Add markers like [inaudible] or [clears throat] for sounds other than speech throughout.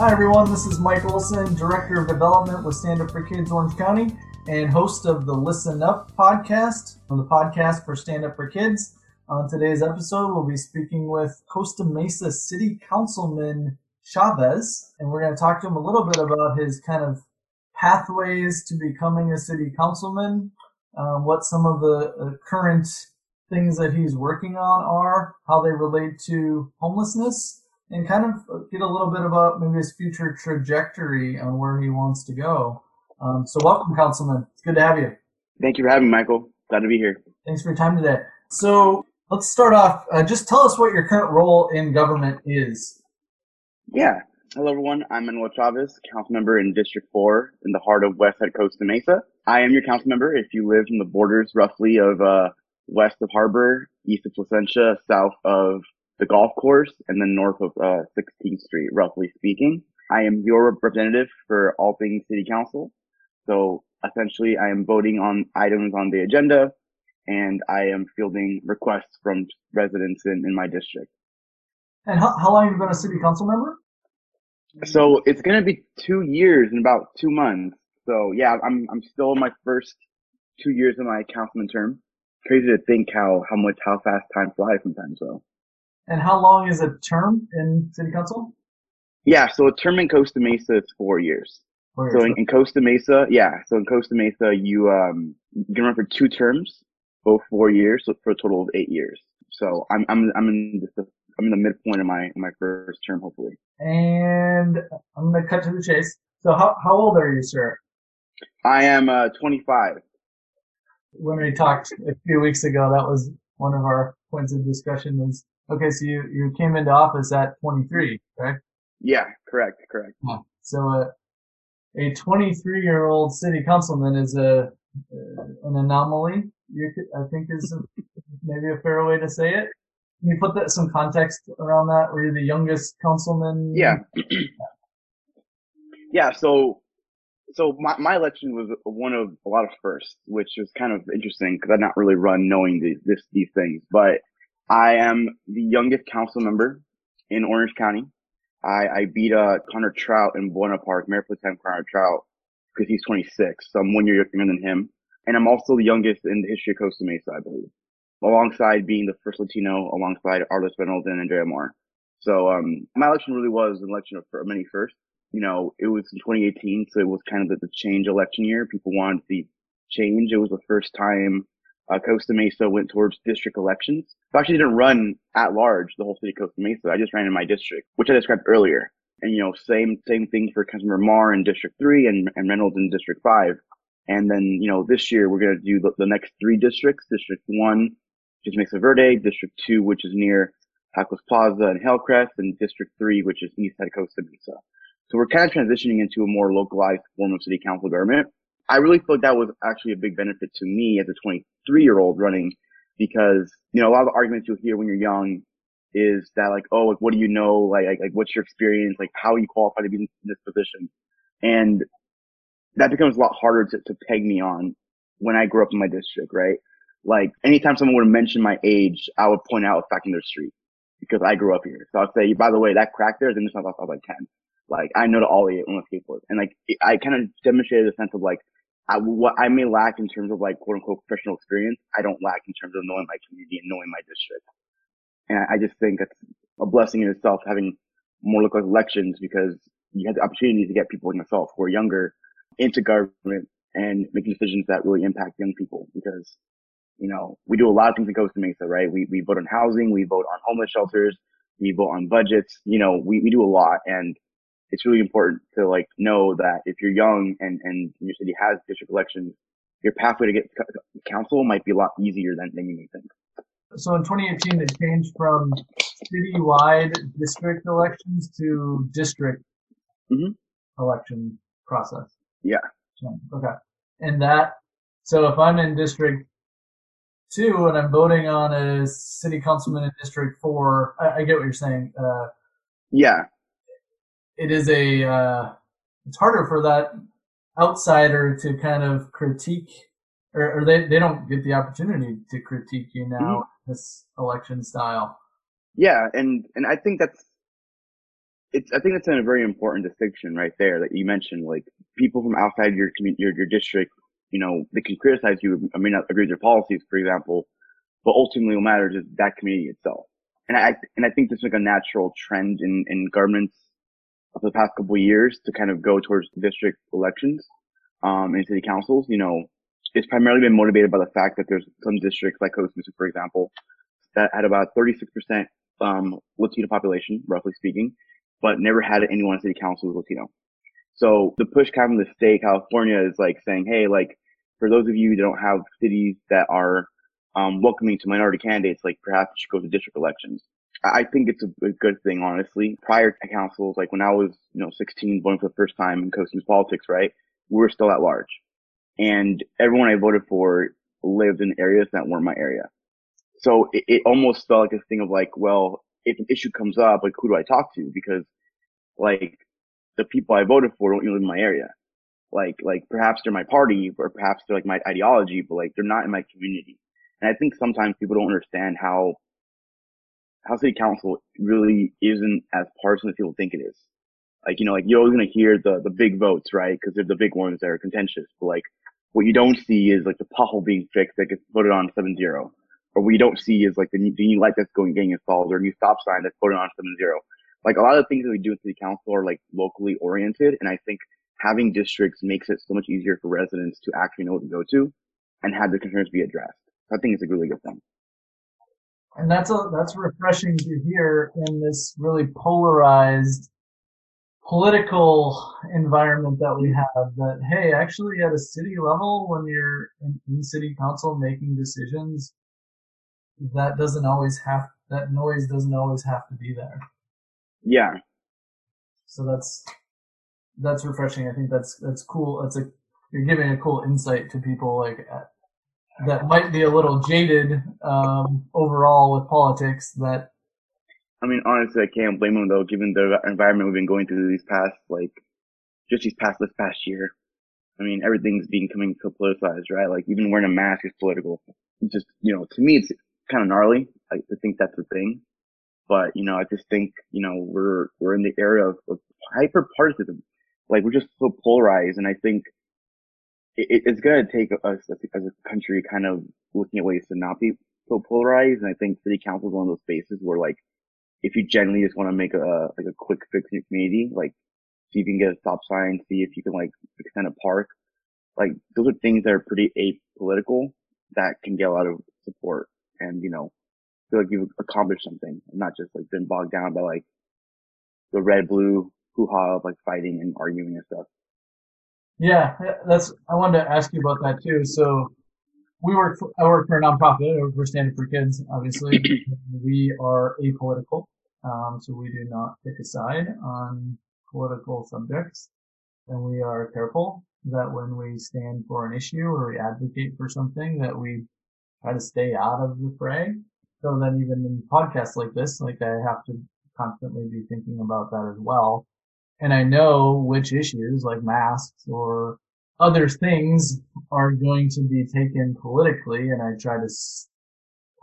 Hi, everyone. This is Mike Olson, Director of Development with Stand Up for Kids Orange County and host of the Listen Up podcast, the podcast for Stand Up for Kids. On today's episode, we'll be speaking with Costa Mesa City Councilman Chavez, and we're going to talk to him a little bit about his kind of pathways to becoming a city councilman, um, what some of the uh, current things that he's working on are, how they relate to homelessness, and kind of get a little bit about maybe his future trajectory on where he wants to go. Um, so welcome, Councilman. It's good to have you. Thank you for having me, Michael. Glad to be here. Thanks for your time today. So let's start off. Uh, just tell us what your current role in government is. Yeah. Hello, everyone. I'm Manuel Chavez, council member in District 4 in the heart of Westside Costa Mesa. I am your council member if you live in the borders roughly of uh, west of Harbor, east of Placentia, south of the golf course, and then north of uh, 16th Street, roughly speaking. I am your representative for all things city council. So essentially I am voting on items on the agenda and I am fielding requests from residents in, in my district. And how, how long have you been a city council member? So it's going to be two years in about two months. So yeah, I'm, I'm still in my first two years of my councilman term. Crazy to think how, how much, how fast time flies sometimes. So. And how long is a term in city council? Yeah. So a term in Costa Mesa is four years. Four years. So in, in Costa Mesa, yeah. So in Costa Mesa, you, um, you can run for two terms, both four years, so for a total of eight years. So I'm, I'm, I'm in the, I'm in the midpoint of my, my first term, hopefully. And I'm going to cut to the chase. So how, how old are you, sir? I am, uh, 25 when we talked a few weeks ago, that was one of our points of discussion is, okay, so you, you came into office at 23, right? Yeah, correct, correct. So uh, a 23 year old city councilman is a, uh, an anomaly. You could, I think is a, [laughs] maybe a fair way to say it. Can you put that some context around that? Were you the youngest councilman? Yeah. [clears throat] yeah. So so my, my election was one of a lot of firsts, which was kind of interesting because I'd not really run knowing these, this, these things, but I am the youngest council member in Orange County. I, I beat, uh, Connor Traut in Buena Park, Mayor Pro Tem Connor Traut, because he's 26. So I'm one year younger than him. And I'm also the youngest in the history of Costa Mesa, I believe, alongside being the first Latino alongside Arlis Reynolds and Andrea Marr. So, um, my election really was an election of many firsts you know, it was in 2018, so it was kind of the, the change election year. People wanted to see change. It was the first time uh, Costa Mesa went towards district elections. So I actually didn't run at large the whole city of Costa Mesa. I just ran in my district, which I described earlier. And you know, same same thing for Councilmember Marr in District Three and, and Reynolds in District Five. And then you know, this year we're gonna do the, the next three districts: District One, which is Mesa Verde; District Two, which is near Tacos Plaza and Hillcrest; and District Three, which is Eastside Costa Mesa. So we're kind of transitioning into a more localized form of city council government. I really feel like that was actually a big benefit to me as a 23 year old running because, you know, a lot of the arguments you'll hear when you're young is that like, oh, like, what do you know? Like, like, like what's your experience? Like, how are you qualified to be in this position? And that becomes a lot harder to, to peg me on when I grew up in my district, right? Like anytime someone would mention my age, I would point out a fact in their street because I grew up here. So I'd say, by the way, that crack there is in the south, I was like 10. Like I know to ollie on a skateboard, and like I kind of demonstrated a sense of like I, what I may lack in terms of like quote unquote professional experience, I don't lack in terms of knowing my community and knowing my district. And I just think that's a blessing in itself having more local elections because you have the opportunity to get people like myself who are younger into government and making decisions that really impact young people because, you know, we do a lot of things in Costa Mesa, right? We, we vote on housing, we vote on homeless shelters, we vote on budgets, you know, we, we do a lot. And it's really important to like know that if you're young and, and your city has district elections, your pathway to get council might be a lot easier than, than you may think. So in 2018, they changed from citywide district elections to district mm-hmm. election process. Yeah. Okay. And that, so if I'm in district two and I'm voting on a city councilman in district four, I, I get what you're saying. Uh, yeah it is a uh, it's harder for that outsider to kind of critique or, or, they, they don't get the opportunity to critique you now mm-hmm. this election style yeah and and i think that's it's, I think that's a very important distinction right there that you mentioned, like people from outside your community your, your district, you know, they can criticize you. I may not agree with your policies, for example, but ultimately what matters is that community itself. And I, and I think this is like a natural trend in, in governments of the past couple of years to kind of go towards district elections, um, and city councils. You know, it's primarily been motivated by the fact that there's some districts like Costa Mesa, for example, that had about 36% um, Latino population, roughly speaking, but never had anyone in city council was Latino. So the push coming from the state, California, is like saying, hey, like for those of you that don't have cities that are um, welcoming to minority candidates, like perhaps you should go to district elections. I think it's a, a, good thing, honestly. Prior to councils, like when I was, you know, 16, voting for the first time in Costa Mesa politics, right? We were still at large. And everyone I voted for lived in areas that weren't my area. So it, it almost felt like this thing of like, well, if an issue comes up, like who do I talk to? Because like the people I voted for don't even live in my area. Like, like perhaps they're my party or perhaps they're like my ideology, but like they're not in my community. And I think sometimes people don't understand how, how city council really isn't as partisan as people think it is. Like, you know, like you're always going to hear the, the big votes, right? Cause they're the big ones that are contentious. But like what you don't see is like the pothole being fixed that gets voted on 7-0 or what you don't see is like the new, the new light that's going getting installed or a new stop sign that's voted on 7-0. Like a lot of the things that we do in city council are like locally oriented. And I think having districts makes it so much easier for residents to actually know what to go to and have their concerns be addressed. I think it's a really good thing. And that's a, that's refreshing to hear in this really polarized political environment that we have that, hey, actually at a city level, when you're in, in city council making decisions, that doesn't always have, that noise doesn't always have to be there. Yeah. So that's, that's refreshing. I think that's, that's cool. That's a, you're giving a cool insight to people like that might be a little jaded um, overall with politics. That I mean, honestly, I can't blame them though, given the environment we've been going through these past like just these past this past year. I mean, everything's becoming so politicized, right? Like even wearing a mask is political. It's just you know, to me, it's kind of gnarly. I, think that's the thing. But you know, I just think you know we're we're in the era of, of hyper partisanship. Like we're just so polarized, and I think it, it's going to take us as a country kind of looking at ways to not be so polarized. And I think city council is one of those spaces where like, if you generally just want to make a, like a quick fix in your community, like see if you can get a stop sign, see if you can like extend a park, like those are things that are pretty apolitical that can get a lot of support and, you know, feel like you've accomplished something and not just like been bogged down by like the red blue hoo ha of like fighting and arguing and stuff. Yeah, that's. I wanted to ask you about that too. So, we work. For, I work for a nonprofit. We're Standing for Kids. Obviously, [clears throat] we are apolitical, um, so we do not pick a side on political subjects, and we are careful that when we stand for an issue or we advocate for something, that we try to stay out of the fray. So then, even in podcasts like this, like I have to constantly be thinking about that as well and I know which issues like masks or other things are going to be taken politically and I try to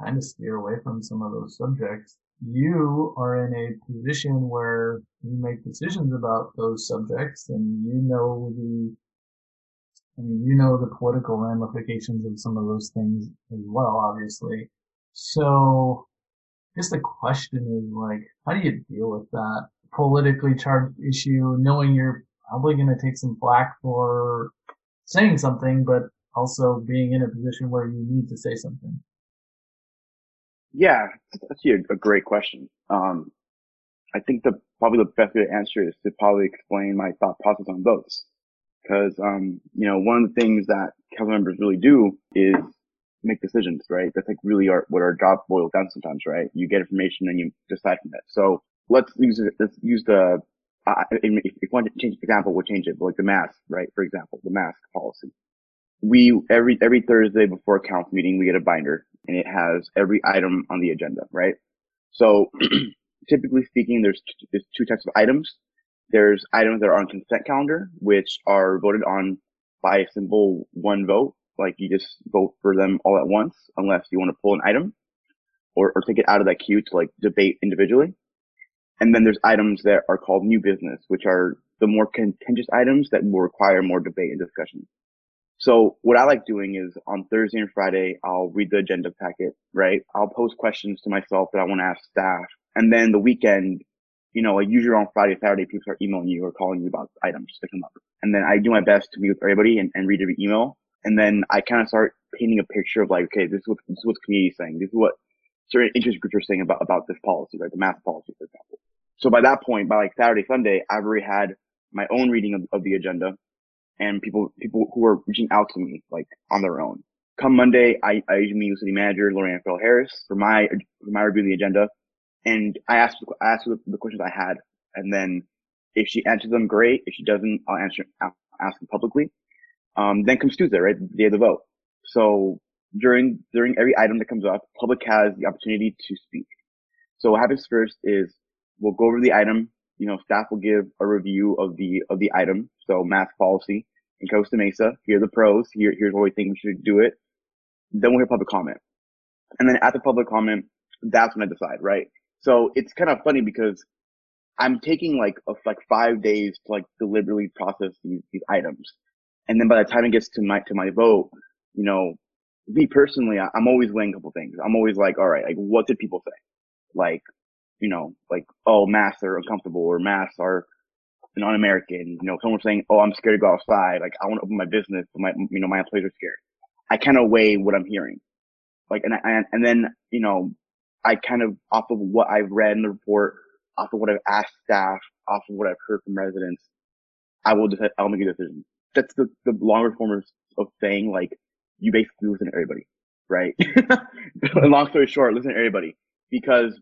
kind of steer away from some of those subjects. You are in a position where you make decisions about those subjects and you know the I mean, you know the political ramifications of some of those things as well, obviously. So, I guess the question is like, how do you deal with that? Politically charged issue, knowing you're probably going to take some flack for saying something, but also being in a position where you need to say something? Yeah, that's a, great question. Um, I think the probably the best way to answer is to probably explain my thought process on votes. Because, um, you know, one of the things that council members really do is make decisions, right? That's like really our, what our job boils down sometimes, right? You get information and you decide from it. So let's use let's use the, uh, if, you want to change the example, we'll change it, but like the mask, right? For example, the mask policy. We, every, every Thursday before council meeting, we get a binder and it has every item on the agenda, right? So [clears throat] typically speaking, there's, there's two types of items. There's items that are on consent calendar, which are voted on by a simple one vote. Like you just vote for them all at once, unless you want to pull an item or, or take it out of that queue to like debate individually. And then there's items that are called new business, which are the more contentious items that will require more debate and discussion. So what I like doing is on Thursday and Friday, I'll read the agenda packet, right? I'll post questions to myself that I want to ask staff. And then the weekend, you know, like usually on Friday, Saturday, people start emailing you or calling you about items to come up. And then I do my best to meet with everybody and, and read every email. And then I kind of start painting a picture of like, okay, this is what, this is what the community is saying. This is what certain interest groups are saying about, about this policy, like the math policy, for example. So by that point, by like Saturday, Sunday, I've already had my own reading of, of the agenda and people, people who are reaching out to me, like on their own. Come Monday, I, I usually meet with city manager Lori Ann Farrell Harrison for my, for my review of the agenda. And I asked, I asked the, the questions I had. And then if she answers them, great. If she doesn't, I'll answer, ask them publicly. Um, then comes Tuesday, right? The day of the vote. So during, during every item that comes up, public has the opportunity to speak. So what happens first is we'll go over the item. You know, staff will give a review of the, of the item. So mask policy in Costa Mesa. Here are the pros. Here, here's why we think we should do it. Then we'll hear public comment. And then at the public comment, that's when I decide, right? So it's kind of funny because I'm taking like a, like five days to like deliberately process these, these items. And then by the time it gets to my, to my vote, you know, me personally, I, am always weighing a couple things. I'm always like, all right, like what did people say? Like, you know, like, oh, masks are uncomfortable or masks are non-American. You know, someone saying, oh, I'm scared to go outside. Like, I want to open my business, but my, you know, my employees are scared. I kind of weigh what I'm hearing. Like, and, and, and then, you know, I kind of, off of what I've read in the report, off of what I've asked staff, off of what I've heard from residents, I will decide, I'll make a decision. That's the, the longer form of, of saying, like, you basically listen to everybody, right? [laughs] long story short, listen to everybody because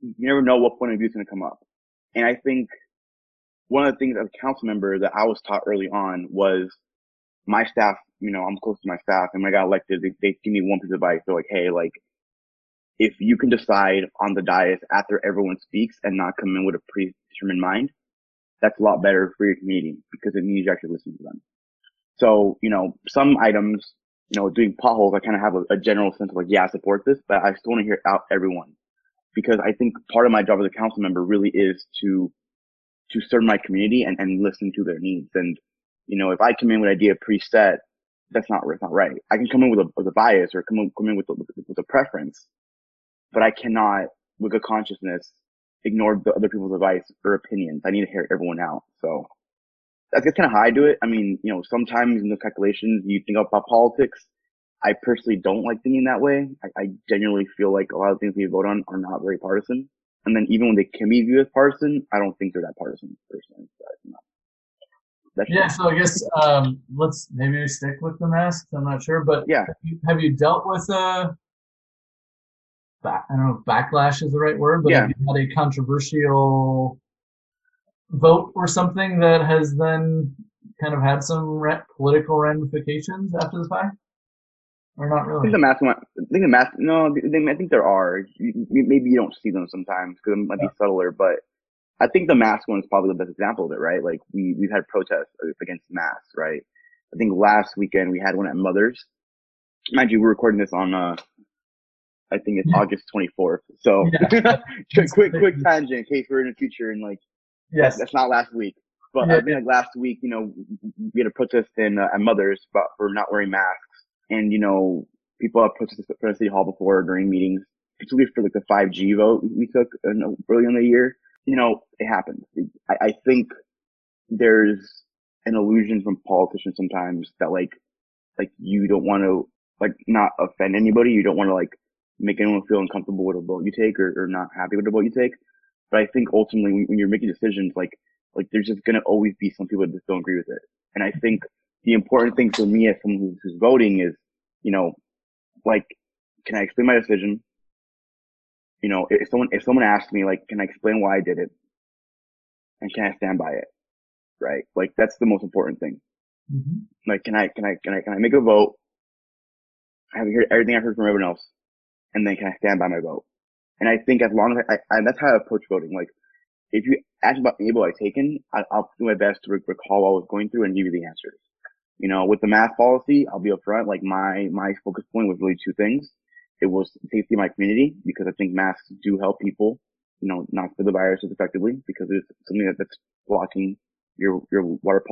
you never know what point of view is going to come up. And I think one of the things as a council member that I was taught early on was my staff, you know, I'm close to my staff and when I got elected, they, they give me one piece of advice. They're like, Hey, like, if you can decide on the dais after everyone speaks and not come in with a predetermined mind, that's a lot better for your community because it means you actually listen to them. So, you know, some items, you know, doing potholes, I kind of have a, a, general sense of like, yeah, I support this, but I still want to hear out everyone because I think part of my job as a council member really is to, to serve my community and, and listen to their needs. And, you know, if I come in with an idea preset, that's not, that's not right. I can come in with a, with a bias or come in, come in with with a preference, but I cannot, with a consciousness, ignore the other people's advice or opinions. I need to hear everyone out. So that's kind of how I do it. I mean, you know, sometimes in the calculations you think about politics. I personally don't like thinking that way. I, I genuinely feel like a lot of things we vote on are not very partisan. And then even when they can be viewed as partisan, I don't think they're that partisan personally. But, yeah, so I guess um, let's maybe stick with the masks. I'm not sure, but yeah, have you, have you dealt with uh, back, I don't know if backlash is the right word, but yeah. have you had a controversial vote or something that has then kind of had some re- political ramifications after the fact? Or not really? I think the math one, I think the math, no, they, I think there are. Maybe you don't see them sometimes because it might yeah. be subtler, but I think the mask one is probably the best example of it, right? Like we, we've had protests against masks, right? I think last weekend we had one at Mother's. Mind you, we're recording this on, uh, I think it's yeah. August 24th. So yeah. [laughs] quick, quick [laughs] tangent in case we're in the future and like, yes, that's not last week. But yeah. I think like last week, you know, we had a protest in uh, at Mother's about for not wearing masks, and you know, people have protested at City Hall before during meetings, particularly for like the 5G vote we took early in the year. You know, it happens. I, I think there's an illusion from politicians sometimes that like, like you don't want to like not offend anybody. You don't want to like make anyone feel uncomfortable with a vote you take or, or not happy with the vote you take. But I think ultimately when, when you're making decisions, like, like there's just going to always be some people that just don't agree with it. And I think the important thing for me as someone who's, who's voting is, you know, like, can I explain my decision? You know, if someone, if someone asks me, like, can I explain why I did it? And can I stand by it? Right? Like, that's the most important thing. Mm-hmm. Like, can I, can I, can I, can I make a vote? I have heard everything I've heard from everyone else and then can I stand by my vote? And I think as long as I, I that's how I approach voting. Like, if you ask about the able I've taken, I, will do my best to recall what I was going through and give you the answers. You know, with the mask policy, I'll be upfront. Like my, my focus point was really two things. It was safety of my community because I think masks do help people you know, not spread the virus effectively because it's something that, that's blocking your, your water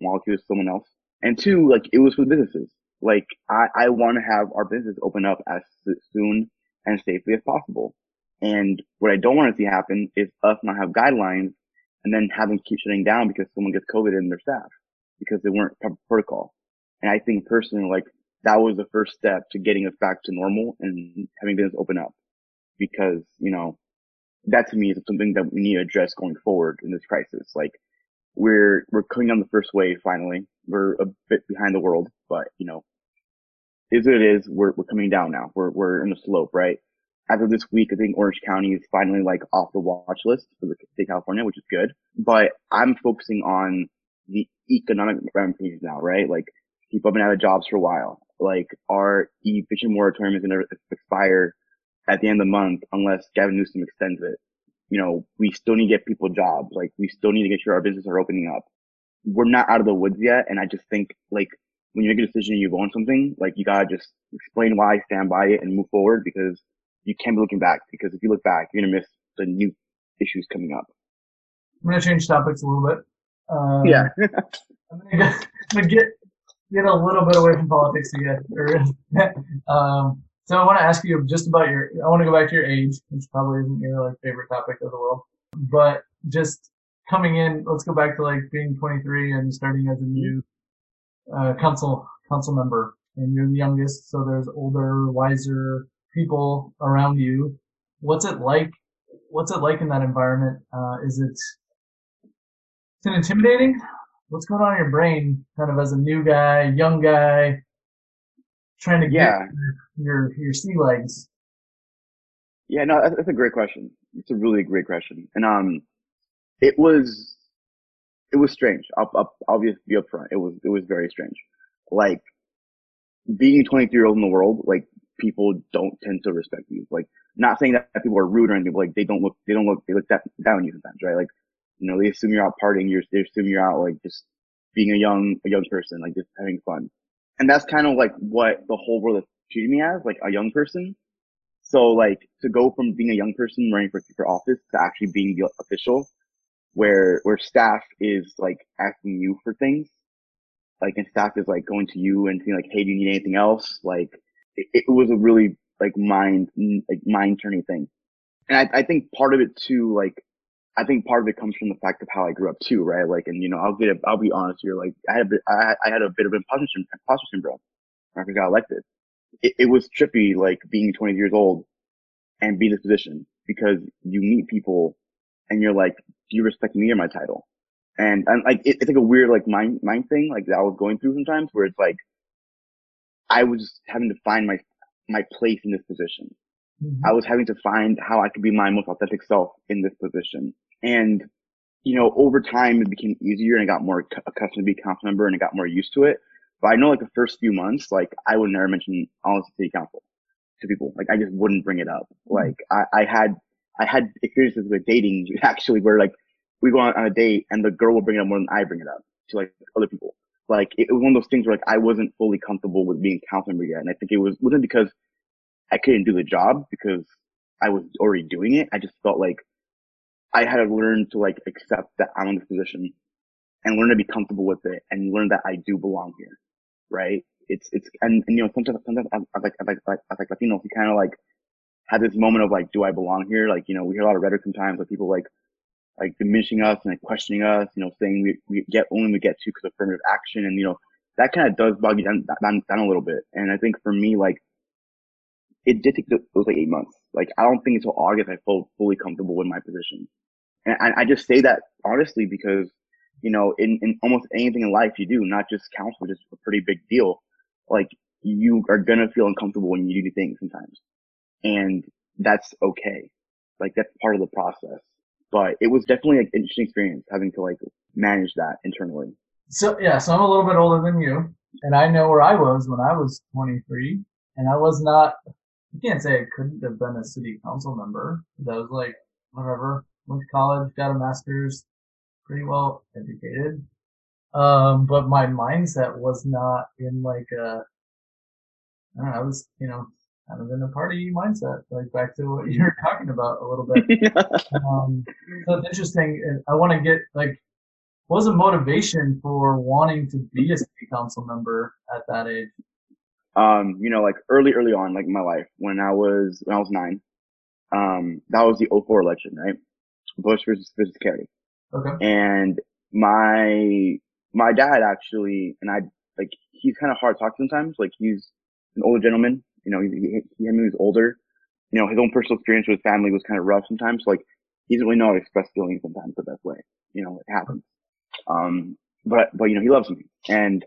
molecules to someone else. And two, like it was for businesses. Like I, I want to have our business open up as soon and safely as possible. And what I don't want to see happen is us not have guidelines and then having to keep shutting down because someone gets COVID in their staff because they weren't proper protocol. And I think personally, like that was the first step to getting us back to normal and having business open up because, you know, that to me is something that we need to address going forward in this crisis. Like we're, we're coming on the first wave finally. We're a bit behind the world, but you know, is what it is. We're, we're coming down now. We're, we're in the slope, right? As of this week, I think Orange County is finally like off the watch list for the state of California, which is good. But I'm focusing on the economic ramifications now, right? Like people have been out of jobs for a while. Like our eviction moratorium is going to expire at the end of the month unless Gavin Newsom extends it. You know, we still need to get people jobs. Like we still need to get sure our businesses are opening up. We're not out of the woods yet. And I just think like when you make a decision, you go on something, like you gotta just explain why, stand by it and move forward because you can't be looking back because if you look back, you're going to miss the new issues coming up. I'm going to change topics a little bit. Um, yeah. [laughs] I'm going to get, get a little bit away from politics again. [laughs] um, so I want to ask you just about your, I want to go back to your age, which probably isn't your like favorite topic of the world, but just coming in, let's go back to like being 23 and starting as a new, uh, council, council member and you're the youngest. So there's older, wiser people around you. What's it like? What's it like in that environment? Uh, is it, is it intimidating? What's going on in your brain kind of as a new guy, young guy, trying to get yeah. your, your sea legs? Yeah, no, that's, that's a great question. It's a really great question. And, um, it was, it was strange. I'll, I'll, I'll be, be upfront. It was, it was very strange. Like, being a 23 year old in the world, like, people don't tend to respect you. Like, not saying that people are rude or anything, but like, they don't look, they don't look, they look that, down on you sometimes, right? Like, you know, they assume you're out partying, you're, they assume you're out, like, just being a young, a young person, like, just having fun. And that's kind of like what the whole world is treating me as, like, a young person. So, like, to go from being a young person running for, for office to actually being the official, where, where staff is, like, asking you for things, like, and staff is, like, going to you and saying, like, hey, do you need anything else? Like, it, it was a really like mind like mind turning thing. And I, I think part of it too, like I think part of it comes from the fact of how I grew up too, right? Like, and you know, I'll get, I'll be honest here. Like, I had, I, I had a bit of an imposter, imposter syndrome after I got elected. It, it was trippy, like being 20 years old and be this position because you meet people and you're like, do you respect me or my title? And, and like, it, it's like a weird, like mind, mind thing, like that I was going through sometimes where it's like, I was having to find my my place in this position. Mm-hmm. I was having to find how I could be my most authentic self in this position. And, you know, over time it became easier and I got more accustomed to be a council member and I got more used to it. But I know like the first few months, like I would never mention Austin City Council to people. Like I just wouldn't bring it up. Mm-hmm. Like I, I had, I had experiences with dating [laughs] actually where like we go on, on a date and the girl will bring it up more than I bring it up to like other people like it was one of those things where like I wasn't fully comfortable with being a council member yet. And I think it was wasn't because I couldn't do the job because I was already doing it. I just felt like I had to learn to like accept that I'm in this position and learn to be comfortable with it and learn that I do belong here. Right. It's, it's, and, and you know, sometimes, sometimes I, I like, I like, I like Latinos, you kind of like have this moment of like, do I belong here? Like, you know, we hear a lot of rhetoric sometimes of people like, like diminishing us and like questioning us, you know, saying we, we get only we get to because of affirmative action. And, you know, that kind of does bog you down, down, down a little bit. And I think for me, like, it did take those like eight months. Like, I don't think until August I felt fully comfortable with my position. And I, I just say that honestly because, you know, in, in almost anything in life you do, not just council, which is a pretty big deal. Like, you are gonna feel uncomfortable when you do things sometimes. And that's okay. Like, that's part of the process but it was definitely an interesting experience having to like manage that internally. So yeah, so I'm a little bit older than you, and I know where I was when I was 23, and I was not. I can't say I couldn't have been a city council member. I was like, whatever, went to college, got a master's, pretty well educated. Um, but my mindset was not in like a, I don't know, I was, you know, kind of in a party mindset, like back to what [laughs] you were talking about a little bit. [laughs] um, so it's interesting. I want to get like, what was the motivation for wanting to be a city council member at that age? Um, you know, like early, early on, like in my life, when I was when I was nine, um, that was the 04 election, right? Bush versus versus Kerry. Okay. And my my dad actually, and I like he's kind of hard to talk sometimes. Like he's an older gentleman, you know, he, he, he was older. You know, his own personal experience with family was kind of rough sometimes. So, like he doesn't really know how to express feelings sometimes the best way. You know, it happens. Um, but but you know, he loves me, and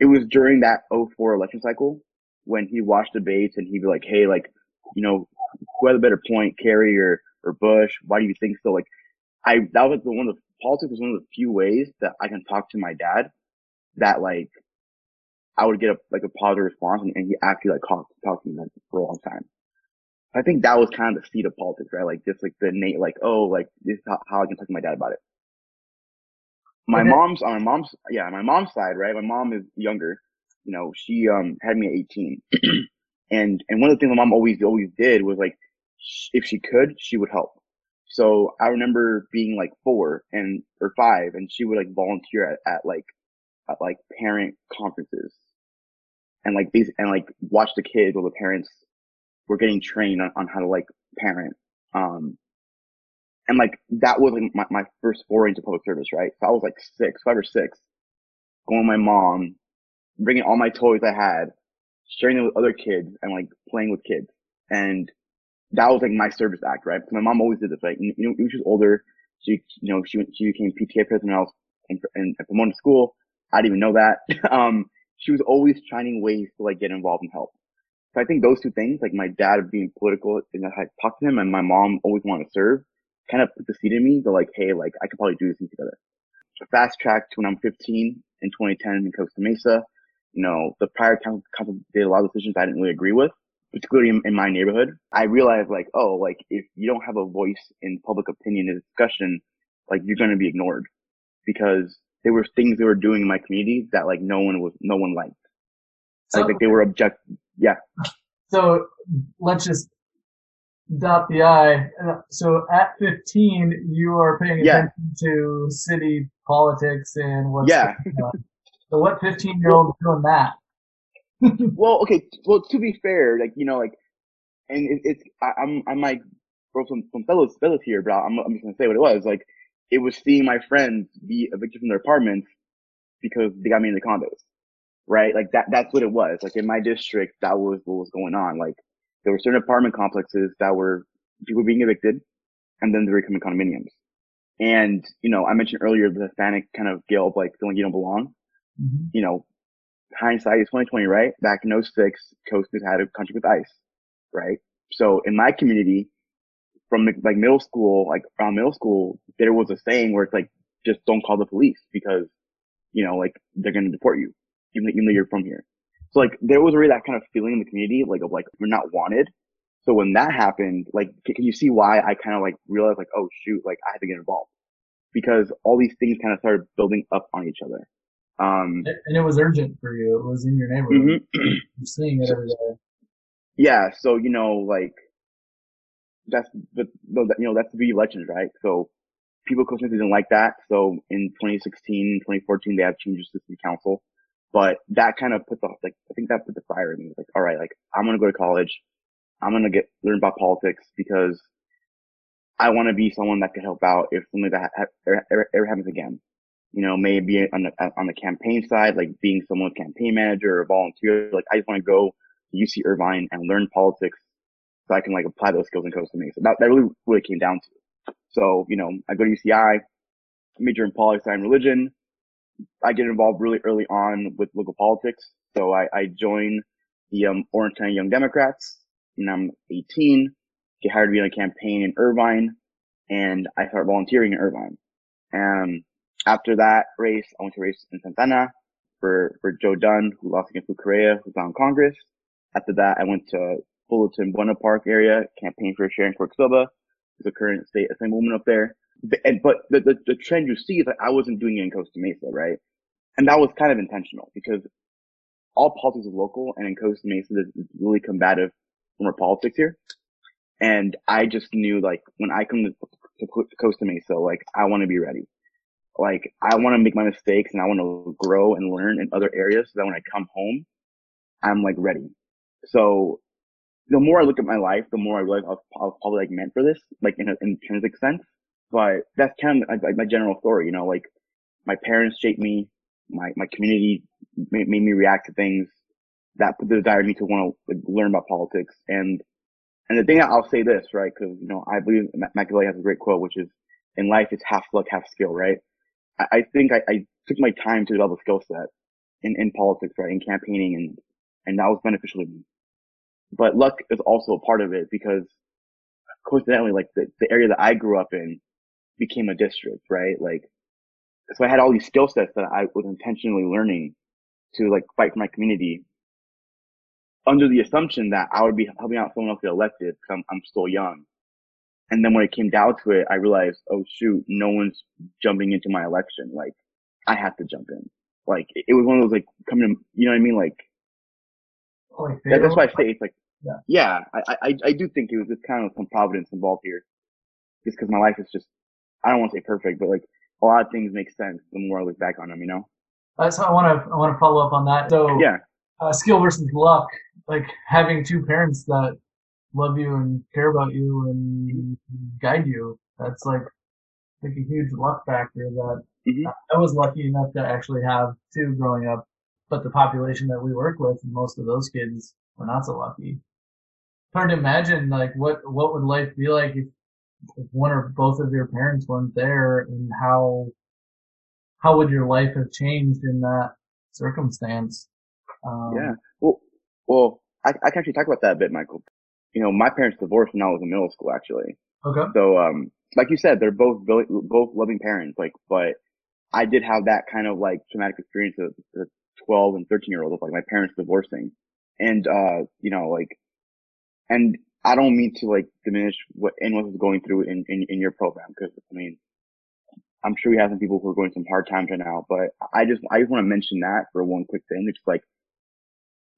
it was during that 04 election cycle when he watched debates and he'd be like, hey, like, you know, who had a better point, Kerry or, or Bush? Why do you think so? Like, I, that was the one of the, politics was one of the few ways that I can talk to my dad that like, I would get a, like a positive response and, and he actually like talked, talked to me for a long time. I think that was kind of the seed of politics, right? Like just like the innate, like, oh, like this is how, how I can talk to my dad about it. My okay. mom's on my mom's, yeah, my mom's side, right? My mom is younger. You know, she, um, had me at 18. [clears throat] and, and one of the things my mom always, always did was like, if she could, she would help. So I remember being like four and, or five and she would like volunteer at, at like, at like parent conferences and like these, and like watch the kids or the parents were getting trained on, on how to like parent. Um, and like that was like my, my first foray into public service, right? So I was like six, five or six, going with my mom, bringing all my toys I had, sharing them with other kids and like playing with kids. And that was like my service act, right? Because my mom always did this, right? You know, when she was older, she, you know, she she became PTA president else and, and promoted school. I didn't even know that. [laughs] um, she was always finding ways to like get involved and help. So I think those two things, like my dad being political and I talked to him and my mom always wanted to serve kind of put the seed in me to like, hey, like I could probably do this thing together. Fast track to when I'm 15 in 2010 in Costa Mesa. You know, the prior council, did a lot of decisions I didn't really agree with, particularly in, in, my neighborhood. I realized like, oh, like if you don't have a voice in public opinion and discussion, like you're going to be ignored because there were things they were doing in my community that like no one was, no one liked. So, like, like they were object, yeah. So let's just dot the I. Uh, so at 15, you are paying yeah. attention to city politics and what's yeah. So what 15 year old doing that? [laughs] well, okay. Well, to be fair, like, you know, like, and it, it's, I, am I might throw some, some fellows, fellows here, but I'm, I'm just going to say what it was. Like, it was seeing my friends be evicted from their apartments because they got me into condos. Right? Like that, that's what it was. Like in my district, that was what was going on. Like there were certain apartment complexes that were people being evicted and then they were becoming condominiums. And, you know, I mentioned earlier the Hispanic kind of guilt, like feeling you don't belong. Mm-hmm. You know, hindsight is 2020, right? Back in 06, Coastas had a country with ice, right? So in my community, from like middle school, like around middle school, there was a saying where it's like, just don't call the police because, you know, like they're going to deport you, even, even though you're from here. So like there was already that kind of feeling in the community, like of like we're not wanted. So when that happened, like can you see why I kind of like realized like oh shoot, like I had to get involved because all these things kind of started building up on each other. Um, and it was urgent for you. It was in your neighborhood. Mm-hmm. You're seeing it every day. Yeah. So you know, like that's the you know that's the elections, right? So people close didn't like that. So in 2016, 2014, they have changes to the council. But that kind of put the, like, I think that put the fire in me. Like, all right, like, I'm to go to college. I'm to get, learn about politics because I want to be someone that could help out if something that ha- ever, ever, ever, happens again. You know, maybe on the, on the campaign side, like being someone's campaign manager or volunteer. Like, I just want to go to UC Irvine and learn politics so I can like apply those skills in Costa Mesa. That, that really it came down to. So, you know, I go to UCI, major in politics and religion. I get involved really early on with local politics. So I, I join the um, Orange County Young Democrats and I'm 18, get hired to be on a campaign in Irvine and I start volunteering in Irvine. And after that race, I went to race in Santa Ana for, for Joe Dunn, who lost against Lou Correa, who's on Congress. After that, I went to Fullerton Buena Park area, campaign for Sharon Silva, who's a current state assemblywoman up there and but the, the, the trend you see is that I wasn't doing it in Costa Mesa, right? And that was kind of intentional because all politics is local, and in Costa Mesa, there's really combative former politics here. And I just knew like when I come to, to Costa Mesa, like I want to be ready. Like I want to make my mistakes and I want to grow and learn in other areas so that when I come home, I'm like ready. So the more I look at my life, the more I realize I was, I was probably like meant for this, like in an intrinsic sense. But that's kind of like my general story, you know, like my parents shaped me, my, my community made, made me react to things that put the desire in me to want to like, learn about politics. And, and the thing I'll say this, right? Cause, you know, I believe Machiavelli has a great quote, which is in life, it's half luck, half skill, right? I, I think I, I took my time to develop a skill set in, in politics, right? In campaigning and, and that was beneficial to me. But luck is also a part of it because coincidentally, like the, the area that I grew up in became a district, right? Like, so I had all these skill sets that I was intentionally learning to like fight for my community under the assumption that I would be helping out someone else get elected because I'm, I'm still young. And then when it came down to it, I realized, oh shoot, no one's jumping into my election. Like I have to jump in. Like it was one of those like coming, you know what I mean? Like, like that's why I say it's like, yeah, yeah I, I, I do think it was just kind of some providence involved here. Just because my life is just, I don't want to say perfect, but like a lot of things make sense the more I look back on them, you know? Uh, so I want to, I want to follow up on that. So yeah, uh, skill versus luck like having two parents that love you and care about you and guide you. That's like like a huge luck factor that mm-hmm. I was lucky enough to actually have two growing up, but the population that we work with, most of those kids were not so lucky. Hard to imagine like what what would life be like if, if one or both of your parents weren't there and how how would your life have changed in that circumstance? Um, yeah. Well, well, I, I can actually talk about that a bit, Michael. You know, my parents divorced when I was in middle school, actually. Okay. So, um, like you said, they're both both loving parents, like, but I did have that kind of like traumatic experience of 12 and 13 year olds of like my parents divorcing. And, uh, you know, like, and I don't mean to like diminish what anyone is going through in, in, in your program, because I mean, I'm sure we have some people who are going through some hard times right now, but I just, I just want to mention that for one quick thing. It's like,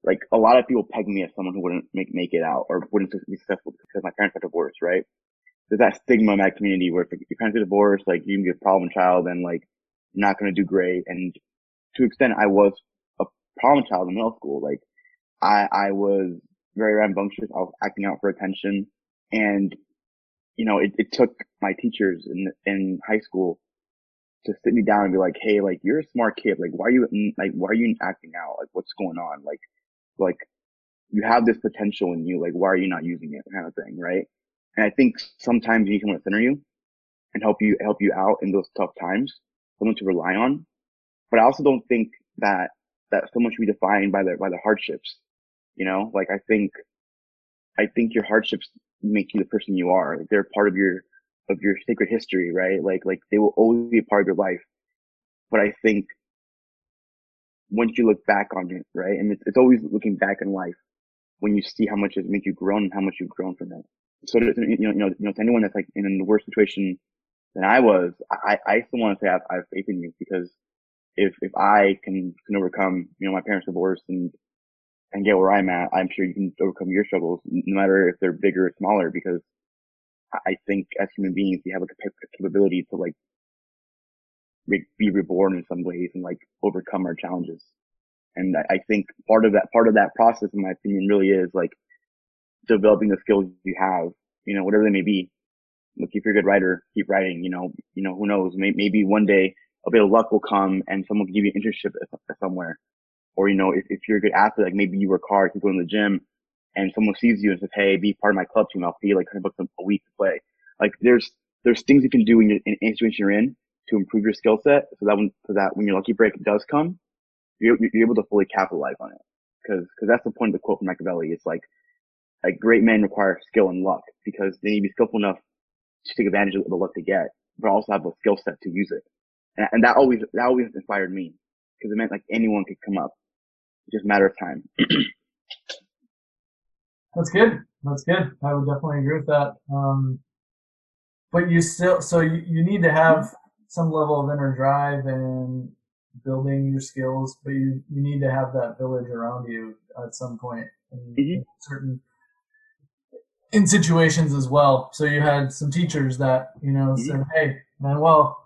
like a lot of people peg me as someone who wouldn't make make it out or wouldn't be successful because my parents got divorced, right? There's that stigma in that community where if your parents get divorced, like you can be a problem child and like you're not going to do great. And to extent, I was problem child in middle school. Like I, I was very rambunctious. I was acting out for attention and you know, it, it took my teachers in, in high school to sit me down and be like, Hey, like, you're a smart kid. Like, why are you, like, why are you acting out? Like, what's going on? Like, like you have this potential in you. Like, why are you not using it? Kind of thing, right? And I think sometimes you need someone to center you and help you help you out in those tough times, someone to rely on. But I also don't think that that someone should be defined by the by the hardships. You know, like I think I think your hardships make you the person you are. Like they're part of your of your sacred history, right? Like like they will always be a part of your life. But I think once you look back on it, right? And it's, it's always looking back in life when you see how much it made you grown and how much you've grown from it. So, to, you know, you know, you know, to anyone that's like in a worse situation than I was, I, I still want to say I have, I have faith in you because if, if I can, can overcome, you know, my parents' divorce and, and get where I'm at, I'm sure you can overcome your struggles, no matter if they're bigger or smaller, because I think as human beings, we have a capability to like be reborn in some ways and like overcome our challenges. And I, think part of that, part of that process, in my opinion, really is like developing the skills you have, you know, whatever they may be. Look, if you're a good writer, keep writing, you know, you know, who knows, maybe one day a bit of luck will come and someone can give you an internship somewhere. Or, you know, if, if you're a good athlete, like maybe you work hard, you go to the gym and someone sees you and says, Hey, be part of my club team. I'll pay you like 100 bucks a week to play. Like there's, there's things you can do in, your, in any situation you're in to improve your skill set so that when, so that when your lucky break does come, you're, you're able to fully capitalize on it. Cause, cause that's the point of the quote from Machiavelli. It's like, like great men require skill and luck because they need to be skillful enough to take advantage of the luck they get, but also have a skill set to use it. And, and that always, that always inspired me because it meant like anyone could come up. It's just a matter of time. [clears throat] That's good. That's good. I would definitely agree with that. Um, but you still, so you, you need to have some level of inner drive and building your skills, but you, you need to have that village around you at some point. And Mhm. certain in situations as well. So you had some teachers that you know Mhm. said, "Hey, Manuel,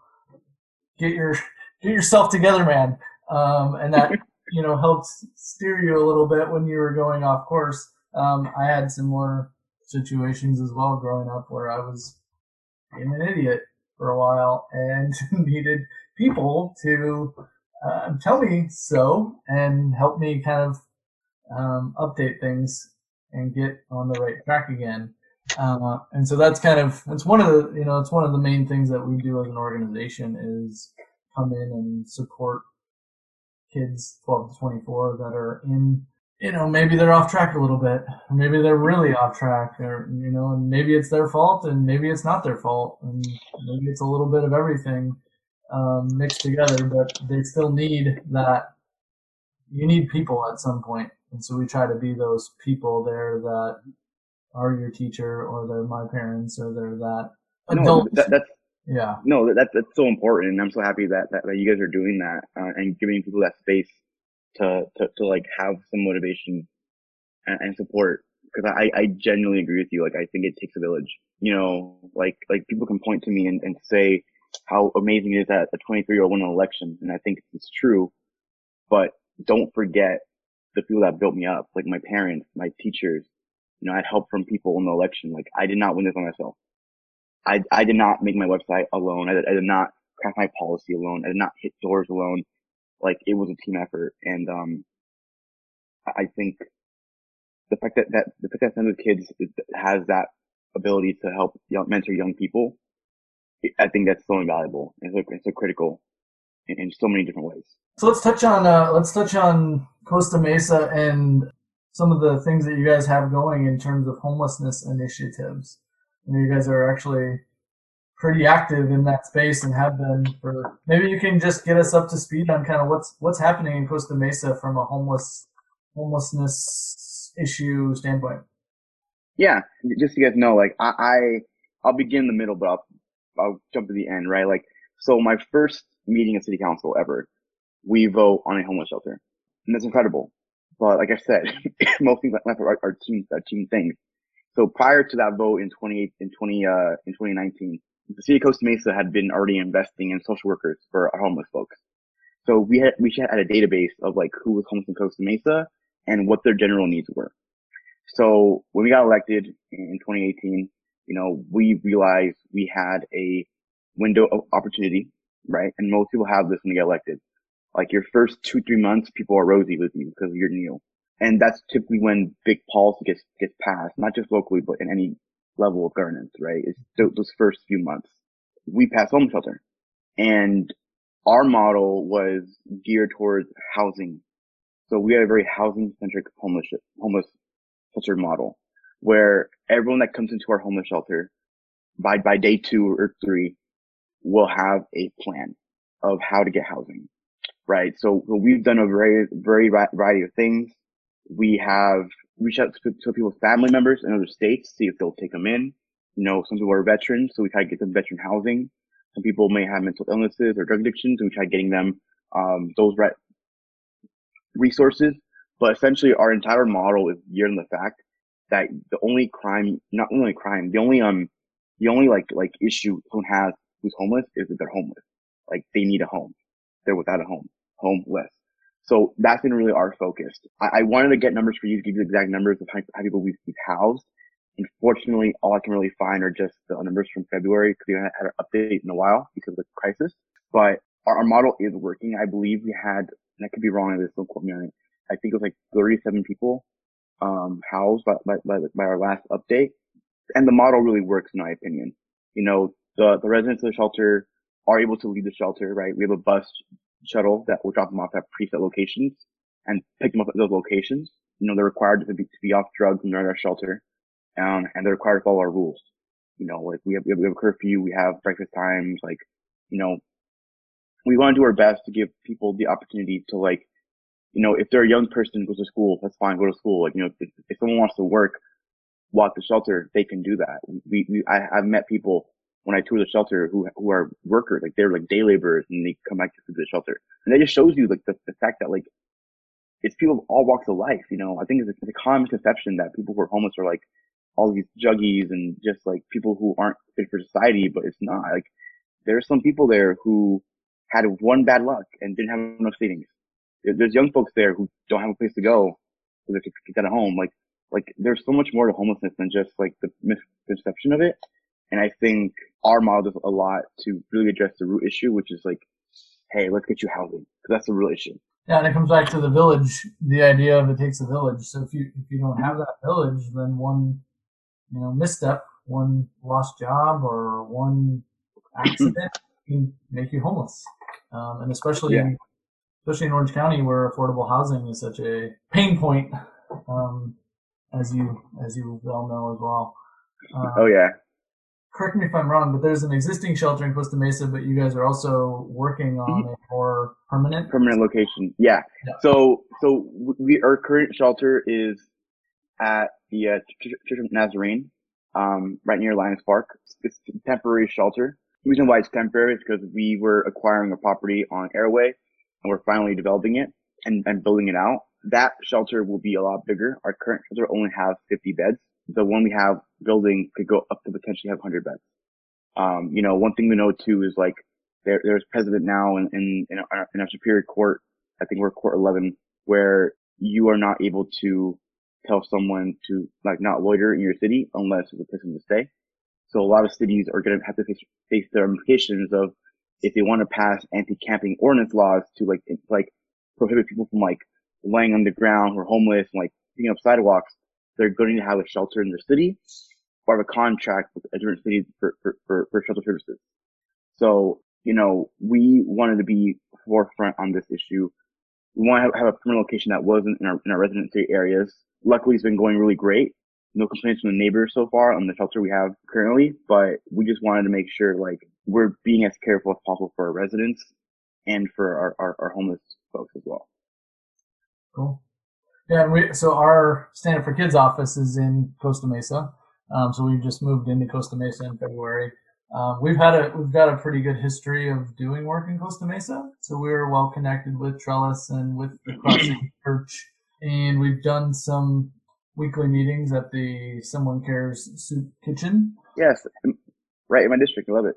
get your get yourself together, man," um, and that [laughs] you know helped steer you a little bit when you were going off course. Um, I had similar situations as well growing up where I was being an idiot for a while and [laughs] needed people to uh, tell me so and help me kind of um, update things and get on the right track again. Uh, and so that's kind of it's one of the you know it's one of the main things that we do as an organization is come in and support kids 12 to 24 that are in you know maybe they're off track a little bit maybe they're really off track or you know and maybe it's their fault and maybe it's not their fault and maybe it's a little bit of everything um, mixed together but they still need that you need people at some point and so we try to be those people there that are your teacher or they're my parents or they're that No, adult that, that's yeah no, that, that's that's so important, and I'm so happy that that, that you guys are doing that uh, and giving people that space to to, to like have some motivation and, and support. Because I I genuinely agree with you. Like I think it takes a village. You know, like like people can point to me and, and say how amazing it is that a 23 year old won an election, and I think it's true. But don't forget the people that built me up, like my parents, my teachers. You know, I had help from people in the election. Like I did not win this on myself. I, I did not make my website alone. I did, I did not craft my policy alone. I did not hit doors alone. Like it was a team effort. And, um, I I think the fact that, that the fact that Stand Up for Kids has that ability to help young, mentor young people, I think that's so invaluable. It's so, it's so critical in, in so many different ways. So let's touch on uh, let's touch on Costa Mesa and some of the things that you guys have going in terms of homelessness initiatives. You, know, you guys are actually pretty active in that space and have been for. Maybe you can just get us up to speed on kind of what's what's happening in Costa Mesa from a homeless homelessness issue standpoint. Yeah, just so you guys know, like I, I I'll begin in the middle, but I'll I'll jump to the end, right? Like so, my first meeting of city council ever, we vote on a homeless shelter, and that's incredible. But like I said, [laughs] most things like are, are team are team things. So prior to that vote in 28 in 20 uh in 2019, the city of Costa Mesa had been already investing in social workers for homeless folks. So we had we had a database of like who was homeless in Costa Mesa and what their general needs were. So when we got elected in 2018, you know, we realized we had a window of opportunity, right? And most people have this when they get elected. Like your first two, three months, people are rosy with you because you're new. And that's typically when big policy gets, gets passed, not just locally, but in any level of governance, right? It's th- those first few months. We passed home shelter and our model was geared towards housing. So we had a very housing centric homeless, homeless shelter model where everyone that comes into our homeless shelter by, by day two or three will have a plan of how to get housing, right? So we've done a very, very variety of things. We have reached out to, to people's family members in other states, see if they'll take them in. You know, some people are veterans, so we try to get them veteran housing. Some people may have mental illnesses or drug addictions, and we try getting them um, those re- resources. But essentially, our entire model is geared on the fact that the only crime, not only crime, the only um, the only like like issue someone has who's homeless is that they're homeless. Like they need a home. They're without a home, homeless. So that's been really our focus. I, I wanted to get numbers for you to give you exact numbers of how, how people we've, we've housed. Unfortunately, all I can really find are just the numbers from February because we haven't had an update in a while because of the crisis. But our, our model is working. I believe we had, and I could be wrong on this, don't quote me on it. I think it was like 37 people, um, housed by, by, by, by our last update. And the model really works in my opinion. You know, the, the residents of the shelter are able to leave the shelter, right? We have a bus shuttle that will drop them off at preset locations and pick them up at those locations. You know, they're required to be, to be off drugs when they're at our shelter. Um, and they're required to follow our rules. You know, like we have, we have, a curfew, we have breakfast times, like, you know, we want to do our best to give people the opportunity to like, you know, if they're a young person goes to school, that's fine, go to school. Like, you know, if, if someone wants to work while at the shelter, they can do that. We, we, I, I've met people when I tour the shelter who who are workers, like they're like day laborers and they come back to the shelter. And that just shows you like the, the fact that like it's people of all walks of life, you know. I think it's a, it's a common misconception that people who are homeless are like all these juggies and just like people who aren't fit for society, but it's not. Like there are some people there who had one bad luck and didn't have enough savings. There's young folks there who don't have a place to go because they can get at home. Like, like there's so much more to homelessness than just like the misconception of it. And I think our model does a lot to really address the root issue, which is like, hey, let's get you housing because that's the real issue. Yeah, and it comes back to the village, the idea of it takes a village. So if you if you don't have that village, then one you know misstep, one lost job, or one [clears throat] accident can make you homeless. Um, and especially yeah. especially in Orange County, where affordable housing is such a pain point, um, as you as you well know as well. Uh, oh yeah, correct me if I'm wrong, but there's an existing shelter in Costa Mesa, but you guys are also working on mm-hmm. a more permanent permanent location. Yeah. yeah. So so we our current shelter is at the uh, Church of Nazarene, um, right near Lions Park. It's a temporary shelter. The reason why it's temporary is because we were acquiring a property on Airway, and we're finally developing it and, and building it out. That shelter will be a lot bigger. Our current shelter only has 50 beds the one we have building could go up to potentially have 100 beds. Um, you know, one thing we know too is like there, there's precedent now in, in, in our, in our superior court, I think we're court 11, where you are not able to tell someone to like not loiter in your city unless there's a place to stay. So a lot of cities are going to have to face, face the implications of if they want to pass anti-camping ordinance laws to like, like prohibit people from like laying on the ground or homeless and like picking up sidewalks they're going to have a shelter in their city or have a contract with a different city for, for, for, for shelter services. So, you know, we wanted to be forefront on this issue. We want to have, a permanent location that wasn't in our, in our residency areas. Luckily, it's been going really great. No complaints from the neighbors so far on the shelter we have currently, but we just wanted to make sure like we're being as careful as possible for our residents and for our, our, our homeless folks as well. Cool. Yeah, we, so our Stand Up for Kids office is in Costa Mesa. Um, so we just moved into Costa Mesa in February. Um, we've had a we've got a pretty good history of doing work in Costa Mesa, so we're well connected with Trellis and with the Crossing [clears throat] Church, and we've done some weekly meetings at the Someone Cares Soup Kitchen. Yes, right in my district. I love it.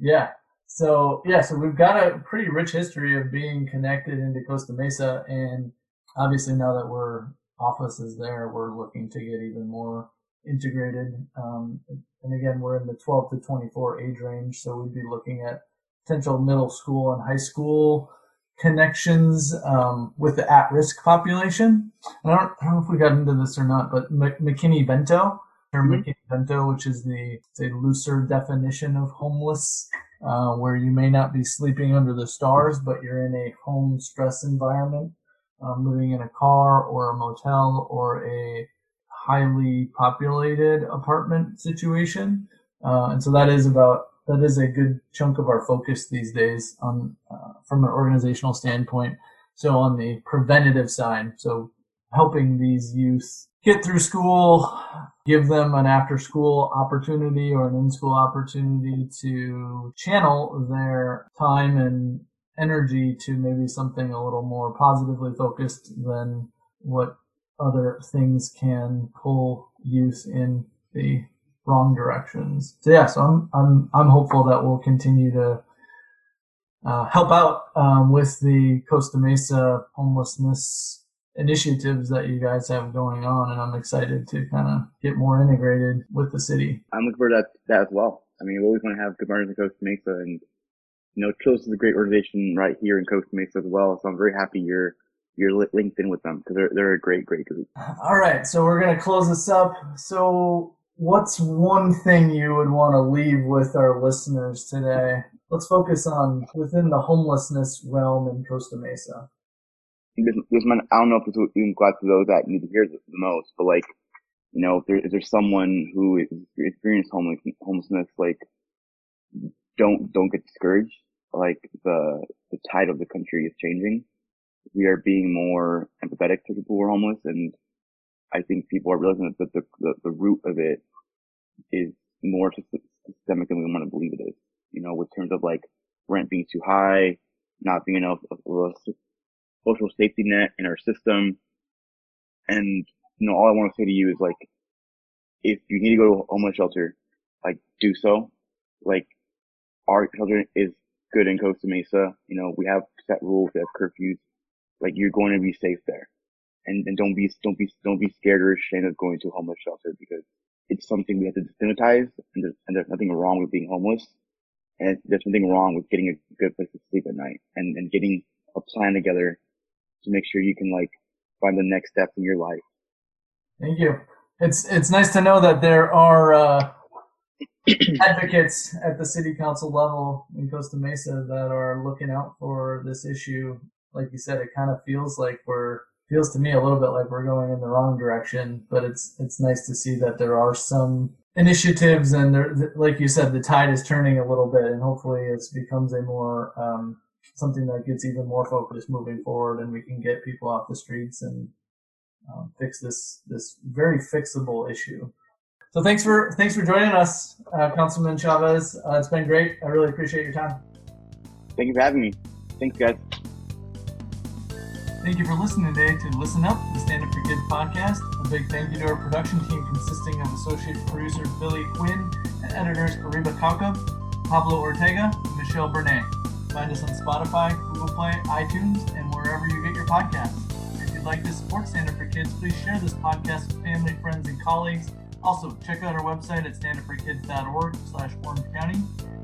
Yeah. So yeah, so we've got a pretty rich history of being connected into Costa Mesa, and obviously now that we're offices there, we're looking to get even more integrated. Um, and again, we're in the 12 to 24 age range, so we'd be looking at potential middle school and high school connections um, with the at-risk population. And I don't, I don't, know if we got into this or not, but McKinney-Vento or mm-hmm. McKinney Bento, which is the say looser definition of homeless, uh, where you may not be sleeping under the stars, but you're in a home stress environment um, living in a car or a motel or a highly populated apartment situation. Uh, and so that is about that is a good chunk of our focus these days on uh, from an organizational standpoint. So on the preventative side, so helping these youth get through school, give them an after school opportunity or an in school opportunity to channel their time and energy to maybe something a little more positively focused than what other things can pull youth in the wrong directions. So yeah, so I'm I'm I'm hopeful that we'll continue to uh, help out um, with the Costa Mesa homelessness initiatives that you guys have going on, and I'm excited to kind of get more integrated with the city. I'm looking forward to that, that as well. I mean, we always want to have good partners in Costa Mesa, and you know, Trellis is a great organization right here in Costa Mesa as well. So I'm very happy you're you're linked in with them because they're they're a great great group. All right, so we're gonna close this up. So, what's one thing you would want to leave with our listeners today? Let's focus on within the homelessness realm in Costa Mesa. This, this man, I don't know if it's even glad to those that need to hear this the most, but like, you know, if there is there someone who is experienced homeless, homelessness, like don't don't get discouraged. Like the the tide of the country is changing. We are being more empathetic to people who are homeless, and I think people are realizing that the the, the root of it is more systemic than we want to believe it is. You know, with terms of like rent being too high, not being enough of a social safety net in our system. And, you know, all I want to say to you is like, if you need to go to a homeless shelter, like do so. Like our shelter is good in Costa Mesa. You know, we have set rules, we have curfews. Like you're going to be safe there. And, and don't be, don't be, don't be scared or ashamed of going to a homeless shelter because it's something we have to destigmatize and there's, and there's nothing wrong with being homeless. And there's nothing wrong with getting a good place to sleep at night and, and getting a plan together to make sure you can like find the next step in your life. Thank you. It's, it's nice to know that there are, uh, [clears throat] advocates at the city council level in Costa Mesa that are looking out for this issue. Like you said, it kind of feels like we're feels to me a little bit like we're going in the wrong direction, but it's it's nice to see that there are some initiatives and there, like you said, the tide is turning a little bit, and hopefully it becomes a more um, something that gets even more focused moving forward, and we can get people off the streets and um, fix this this very fixable issue. So thanks for thanks for joining us, uh, Councilman Chavez. Uh, it's been great. I really appreciate your time. Thank you for having me. Thanks, guys. Thank you for listening today to Listen Up, the Stand Up for Kids podcast. A big thank you to our production team consisting of associate producer Billy Quinn and editors Ariba Kauka, Pablo Ortega, and Michelle Bernay. Find us on Spotify, Google Play, iTunes, and wherever you get your podcasts. If you'd like to support Stand Up for Kids, please share this podcast with family, friends, and colleagues. Also, check out our website at standupforkids.org slash Orange County,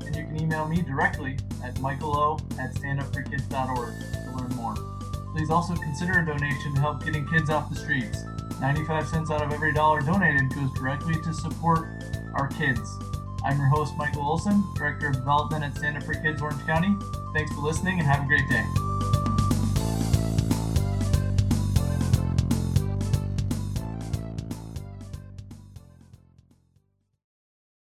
and you can email me directly at michaelo at standupforkids.org to learn more. Please also consider a donation to help getting kids off the streets. 95 cents out of every dollar donated goes directly to support our kids. I'm your host, Michael Olson, Director of Development at Stand Up for Kids Orange County. Thanks for listening and have a great day.